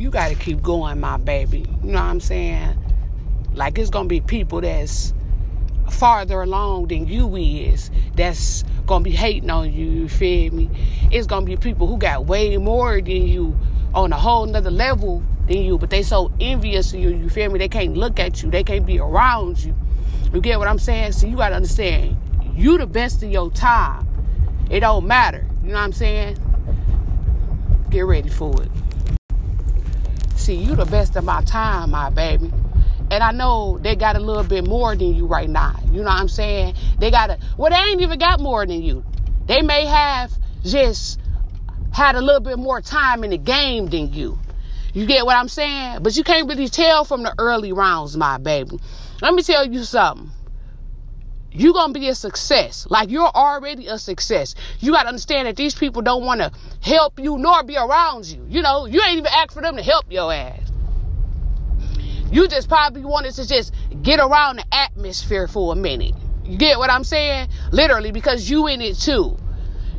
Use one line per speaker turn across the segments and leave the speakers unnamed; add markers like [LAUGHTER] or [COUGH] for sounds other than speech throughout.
you got to keep going, my baby. You know what I'm saying? Like it's gonna be people that's farther along than you is that's gonna be hating on you, you feel me? It's gonna be people who got way more than you on a whole nother level than you, but they so envious of you, you feel me? They can't look at you, they can't be around you. You get what I'm saying? So you gotta understand, you the best of your time. It don't matter. You know what I'm saying? Get ready for it. See, you the best of my time, my baby. And I know they got a little bit more than you right now. You know what I'm saying? They got a, well, they ain't even got more than you. They may have just had a little bit more time in the game than you. You get what I'm saying? But you can't really tell from the early rounds, my baby. Let me tell you something. You're to be a success. Like you're already a success. You got to understand that these people don't want to help you nor be around you. You know, you ain't even ask for them to help your ass. You just probably wanted to just get around the atmosphere for a minute. You get what I'm saying? Literally, because you in it too.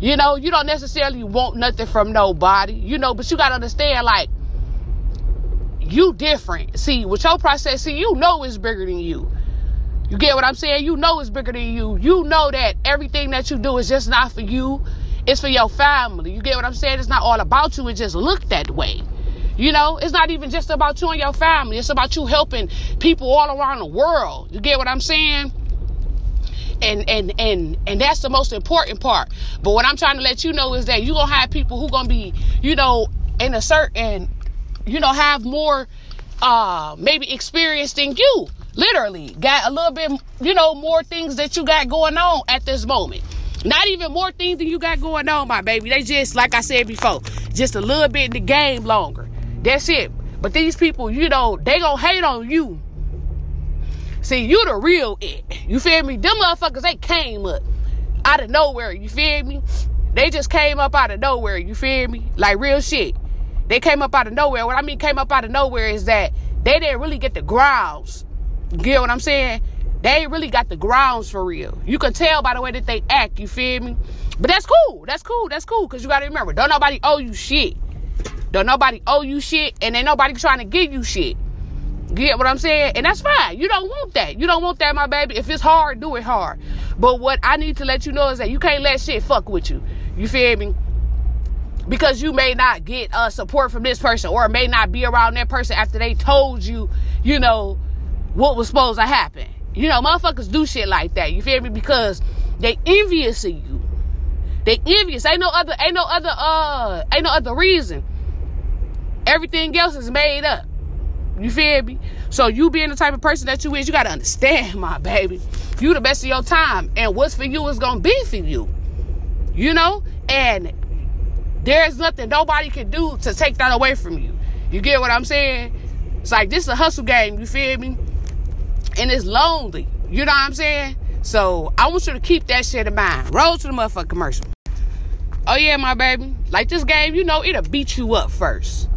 You know, you don't necessarily want nothing from nobody, you know, but you gotta understand, like, you different. See, with your process, see, you know it's bigger than you. You get what I'm saying? You know it's bigger than you. You know that everything that you do is just not for you. It's for your family. You get what I'm saying? It's not all about you. It just look that way. You know, it's not even just about you and your family. It's about you helping people all around the world. You get what I'm saying? And and and and that's the most important part. But what I'm trying to let you know is that you're gonna have people who gonna be, you know, in a certain, you know, have more uh maybe experience than you. Literally, got a little bit, you know, more things that you got going on at this moment. Not even more things than you got going on, my baby. They just, like I said before, just a little bit in the game longer. That's it. But these people, you know, they gonna hate on you. See, you the real it. You feel me? Them motherfuckers, they came up out of nowhere. You feel me? They just came up out of nowhere. You feel me? Like real shit. They came up out of nowhere. What I mean came up out of nowhere is that they didn't really get the grounds. Get what I'm saying? They really got the grounds for real. You can tell by the way that they act, you feel me? But that's cool. That's cool. That's cool. Cause you gotta remember, don't nobody owe you shit. Don't nobody owe you shit and ain't nobody trying to give you shit. Get what I'm saying? And that's fine. You don't want that. You don't want that, my baby. If it's hard, do it hard. But what I need to let you know is that you can't let shit fuck with you. You feel me? Because you may not get uh, support from this person or may not be around that person after they told you, you know, what was supposed to happen. You know, motherfuckers do shit like that. You feel me? Because they envious of you. They envious. Ain't no other, ain't no other, uh, ain't no other reason. Everything else is made up. You feel me? So you being the type of person that you is, you gotta understand, [LAUGHS] my baby. You the best of your time. And what's for you is gonna be for you. You know? And there's nothing nobody can do to take that away from you. You get what I'm saying? It's like this is a hustle game, you feel me? And it's lonely. You know what I'm saying? So I want you to keep that shit in mind. Roll to the motherfucking commercial. Oh yeah, my baby. Like this game, you know, it'll beat you up first.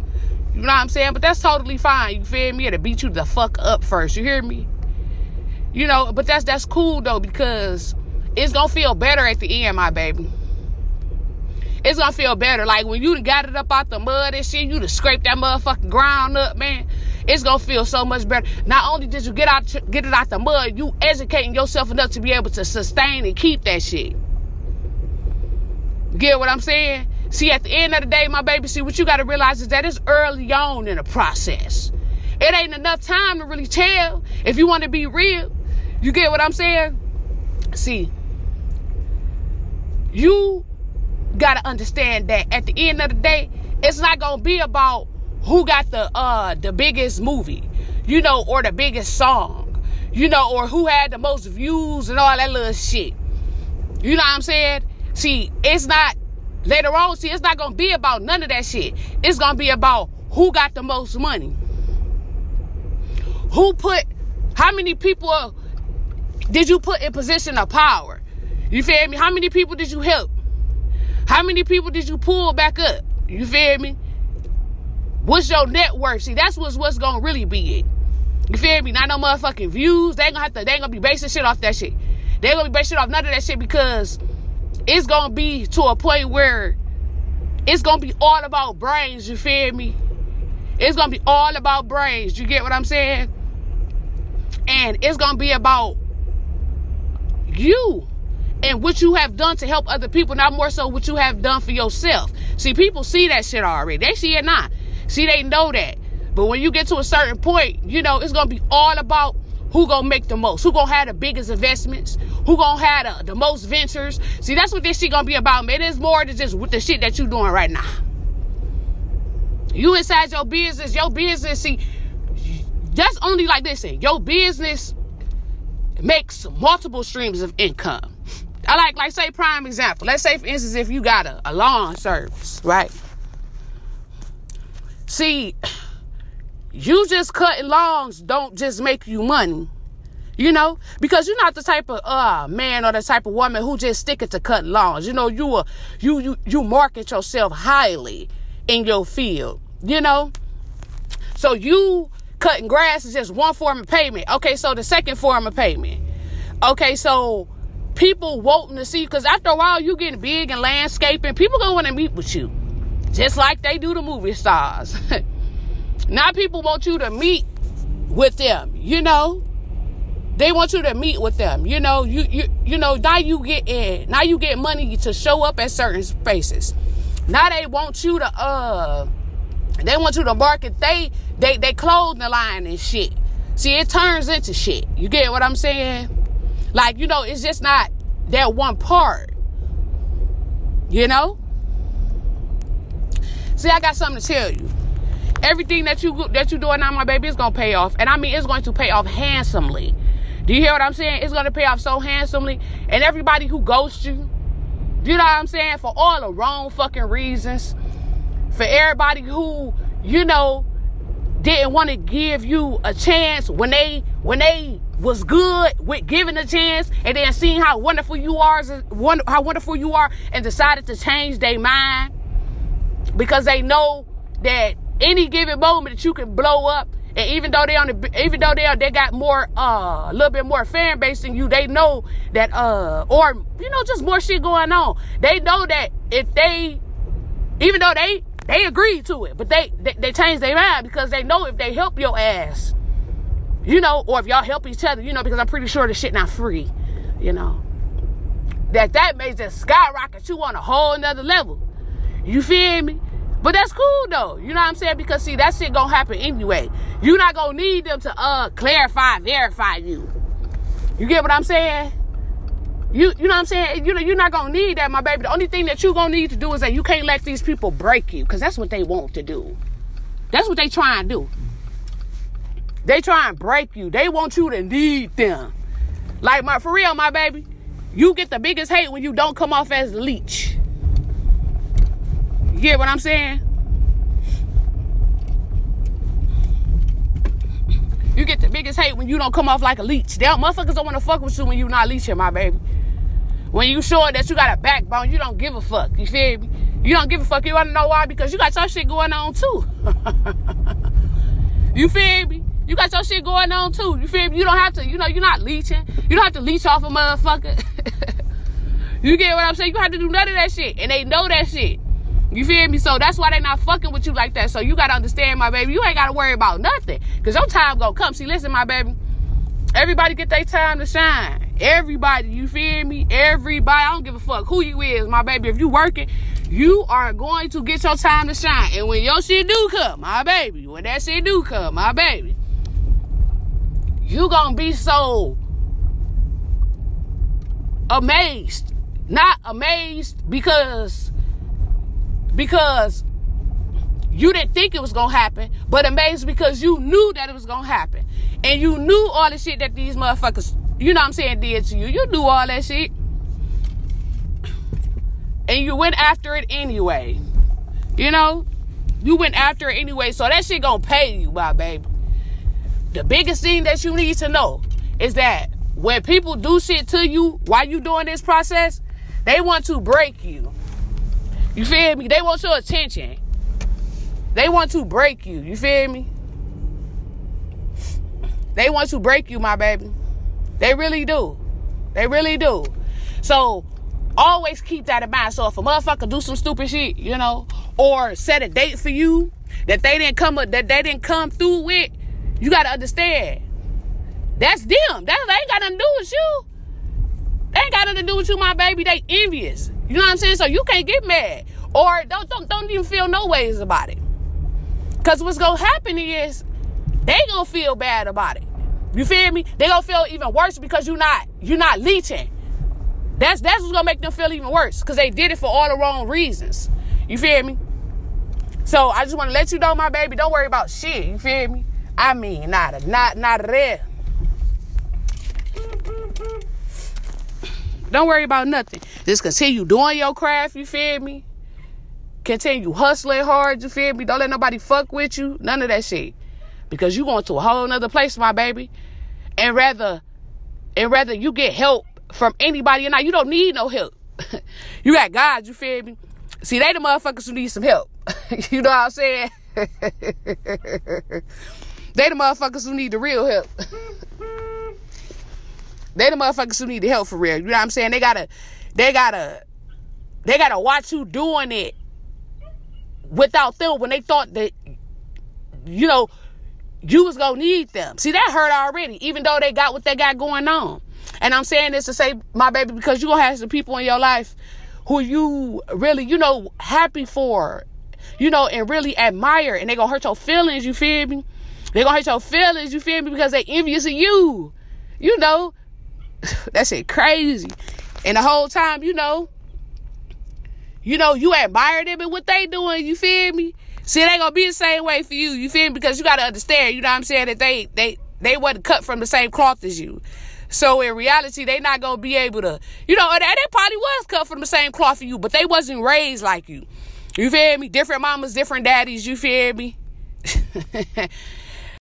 You know what I'm saying? But that's totally fine. You feel me? It'll beat you the fuck up first. You hear me? You know, but that's that's cool though because it's gonna feel better at the end, my baby. It's gonna feel better. Like when you got it up out the mud and shit, you to scrape that motherfucking ground up, man. It's gonna feel so much better. Not only did you get out get it out the mud, you educating yourself enough to be able to sustain and keep that shit. Get what I'm saying? See, at the end of the day, my baby, see, what you got to realize is that it's early on in the process. It ain't enough time to really tell if you want to be real. You get what I'm saying? See, you got to understand that at the end of the day, it's not going to be about who got the uh the biggest movie, you know, or the biggest song, you know, or who had the most views and all that little shit. You know what I'm saying? See, it's not Later on, see, it's not gonna be about none of that shit. It's gonna be about who got the most money. Who put how many people did you put in position of power? You feel me? How many people did you help? How many people did you pull back up? You feel me? What's your net worth? See, that's what's what's gonna really be it. You feel me? Not no motherfucking views. They ain't gonna have to. They ain't gonna be basing shit off that shit. They ain't gonna be basing shit off none of that shit because it's gonna be to a point where it's gonna be all about brains, you feel me? It's gonna be all about brains. You get what I'm saying? And it's gonna be about you and what you have done to help other people, not more so what you have done for yourself. See, people see that shit already. They see it not. See, they know that. But when you get to a certain point, you know, it's gonna be all about who gonna make the most, who gonna have the biggest investments, who gonna have the, the most ventures. See, that's what this shit gonna be about, man. It's more than just with the shit that you doing right now. You inside your business, your business, see, that's only like this. Your business makes multiple streams of income. I like, like say, prime example. Let's say, for instance, if you got a, a lawn service, right? See, you just cutting lawns don't just make you money. You know, because you're not the type of uh man or the type of woman who just stick it to cut lawns. You know, you are you you you market yourself highly in your field. You know, so you cutting grass is just one form of payment. Okay, so the second form of payment. Okay, so people wanting to see because after a while you getting big and landscaping, people gonna want to meet with you, just like they do the movie stars. [LAUGHS] now people want you to meet with them. You know, they want you to meet with them. You know, you you you know now you get in now you get money to show up at certain spaces. Now they want you to uh they want you to market they they they clothing line and shit. See, it turns into shit. You get what I'm saying? Like, you know, it's just not that one part. You know? See, I got something to tell you. Everything that you that you doing now, my baby, is gonna pay off. And I mean it's going to pay off handsomely. Do you hear what I'm saying? It's gonna pay off so handsomely. And everybody who ghosts you, you know what I'm saying? For all the wrong fucking reasons. For everybody who, you know, didn't want to give you a chance when they when they was good with giving a chance and then seeing how wonderful you are how wonderful you are and decided to change their mind because they know that any given moment that you can blow up and even though they on the, even though they are, they got more, uh, a little bit more fan base than you, they know that, uh, or, you know, just more shit going on. They know that if they, even though they, they agreed to it, but they, they, they changed their mind because they know if they help your ass, you know, or if y'all help each other, you know, because I'm pretty sure the shit not free, you know, that that may just skyrocket you on a whole nother level. You feel me? But that's cool though. You know what I'm saying? Because see, that shit gonna happen anyway. You're not gonna need them to uh clarify, verify you. You get what I'm saying? You you know what I'm saying? You know, you're not gonna need that, my baby. The only thing that you gonna need to do is that you can't let these people break you, because that's what they want to do. That's what they try and do. They try and break you. They want you to need them. Like my for real, my baby. You get the biggest hate when you don't come off as leech. You get what I'm saying? You get the biggest hate when you don't come off like a leech. Them motherfuckers don't want to fuck with you when you not leeching, my baby. When you show that you got a backbone, you don't give a fuck. You feel me? You don't give a fuck. You wanna know why? Because you got your shit going on too. [LAUGHS] you feel me? You got your shit going on too. You feel me? You don't have to, you know, you're not leeching. You don't have to leech off a motherfucker. [LAUGHS] you get what I'm saying? You have to do none of that shit. And they know that shit. You feel me? So that's why they not fucking with you like that. So you gotta understand, my baby. You ain't gotta worry about nothing. Cause your time gonna come. See, listen, my baby. Everybody get their time to shine. Everybody, you feel me? Everybody, I don't give a fuck who you is, my baby. If you working, you are going to get your time to shine. And when your shit do come, my baby, when that shit do come, my baby, you gonna be so amazed. Not amazed because because you didn't think it was gonna happen, but amazed because you knew that it was gonna happen. And you knew all the shit that these motherfuckers, you know what I'm saying, did to you. You knew all that shit. And you went after it anyway. You know? You went after it anyway. So that shit gonna pay you, my baby. The biggest thing that you need to know is that when people do shit to you while you doing this process, they want to break you. You feel me? They want your attention. They want to break you. You feel me? They want to break you, my baby. They really do. They really do. So always keep that in mind. So if a motherfucker do some stupid shit, you know, or set a date for you that they didn't come up that they didn't come through with, you gotta understand. That's them. That ain't got nothing to do with you. They ain't got nothing to do with you, my baby. They envious. You know what I'm saying? So you can't get mad. Or don't don't don't even feel no ways about it. Cause what's gonna happen is they gonna feel bad about it. You feel me? They gonna feel even worse because you're not you're not leeching. That's that's what's gonna make them feel even worse because they did it for all the wrong reasons. You feel me? So I just want to let you know, my baby, don't worry about shit. You feel me? I mean, nada, not not real. Don't worry about nothing. Just continue doing your craft. You feel me? Continue hustling hard. You feel me? Don't let nobody fuck with you. None of that shit. Because you going to a whole nother place, my baby. And rather, and rather you get help from anybody or not. You don't need no help. [LAUGHS] you got God, you feel me? See, they the motherfuckers who need some help. [LAUGHS] you know what I'm saying? [LAUGHS] they the motherfuckers who need the real help. They the motherfuckers who need the help for real. You know what I'm saying? They gotta, they gotta, they gotta watch you doing it without them when they thought that, you know, you was gonna need them. See, that hurt already, even though they got what they got going on. And I'm saying this to say, my baby, because you're gonna have some people in your life who you really, you know, happy for, you know, and really admire, and they gonna hurt your feelings, you feel me? They gonna hurt your feelings, you feel me? Because they envious of you. You know, [LAUGHS] that shit crazy. And the whole time, you know, you know, you admire them and what they doing, you feel me? See, they gonna be the same way for you, you feel me? Because you gotta understand, you know what I'm saying, that they they they wasn't cut from the same cloth as you. So in reality, they not gonna be able to, you know, they, they probably was cut from the same cloth for you, but they wasn't raised like you. You feel me? Different mamas, different daddies, you feel me? [LAUGHS]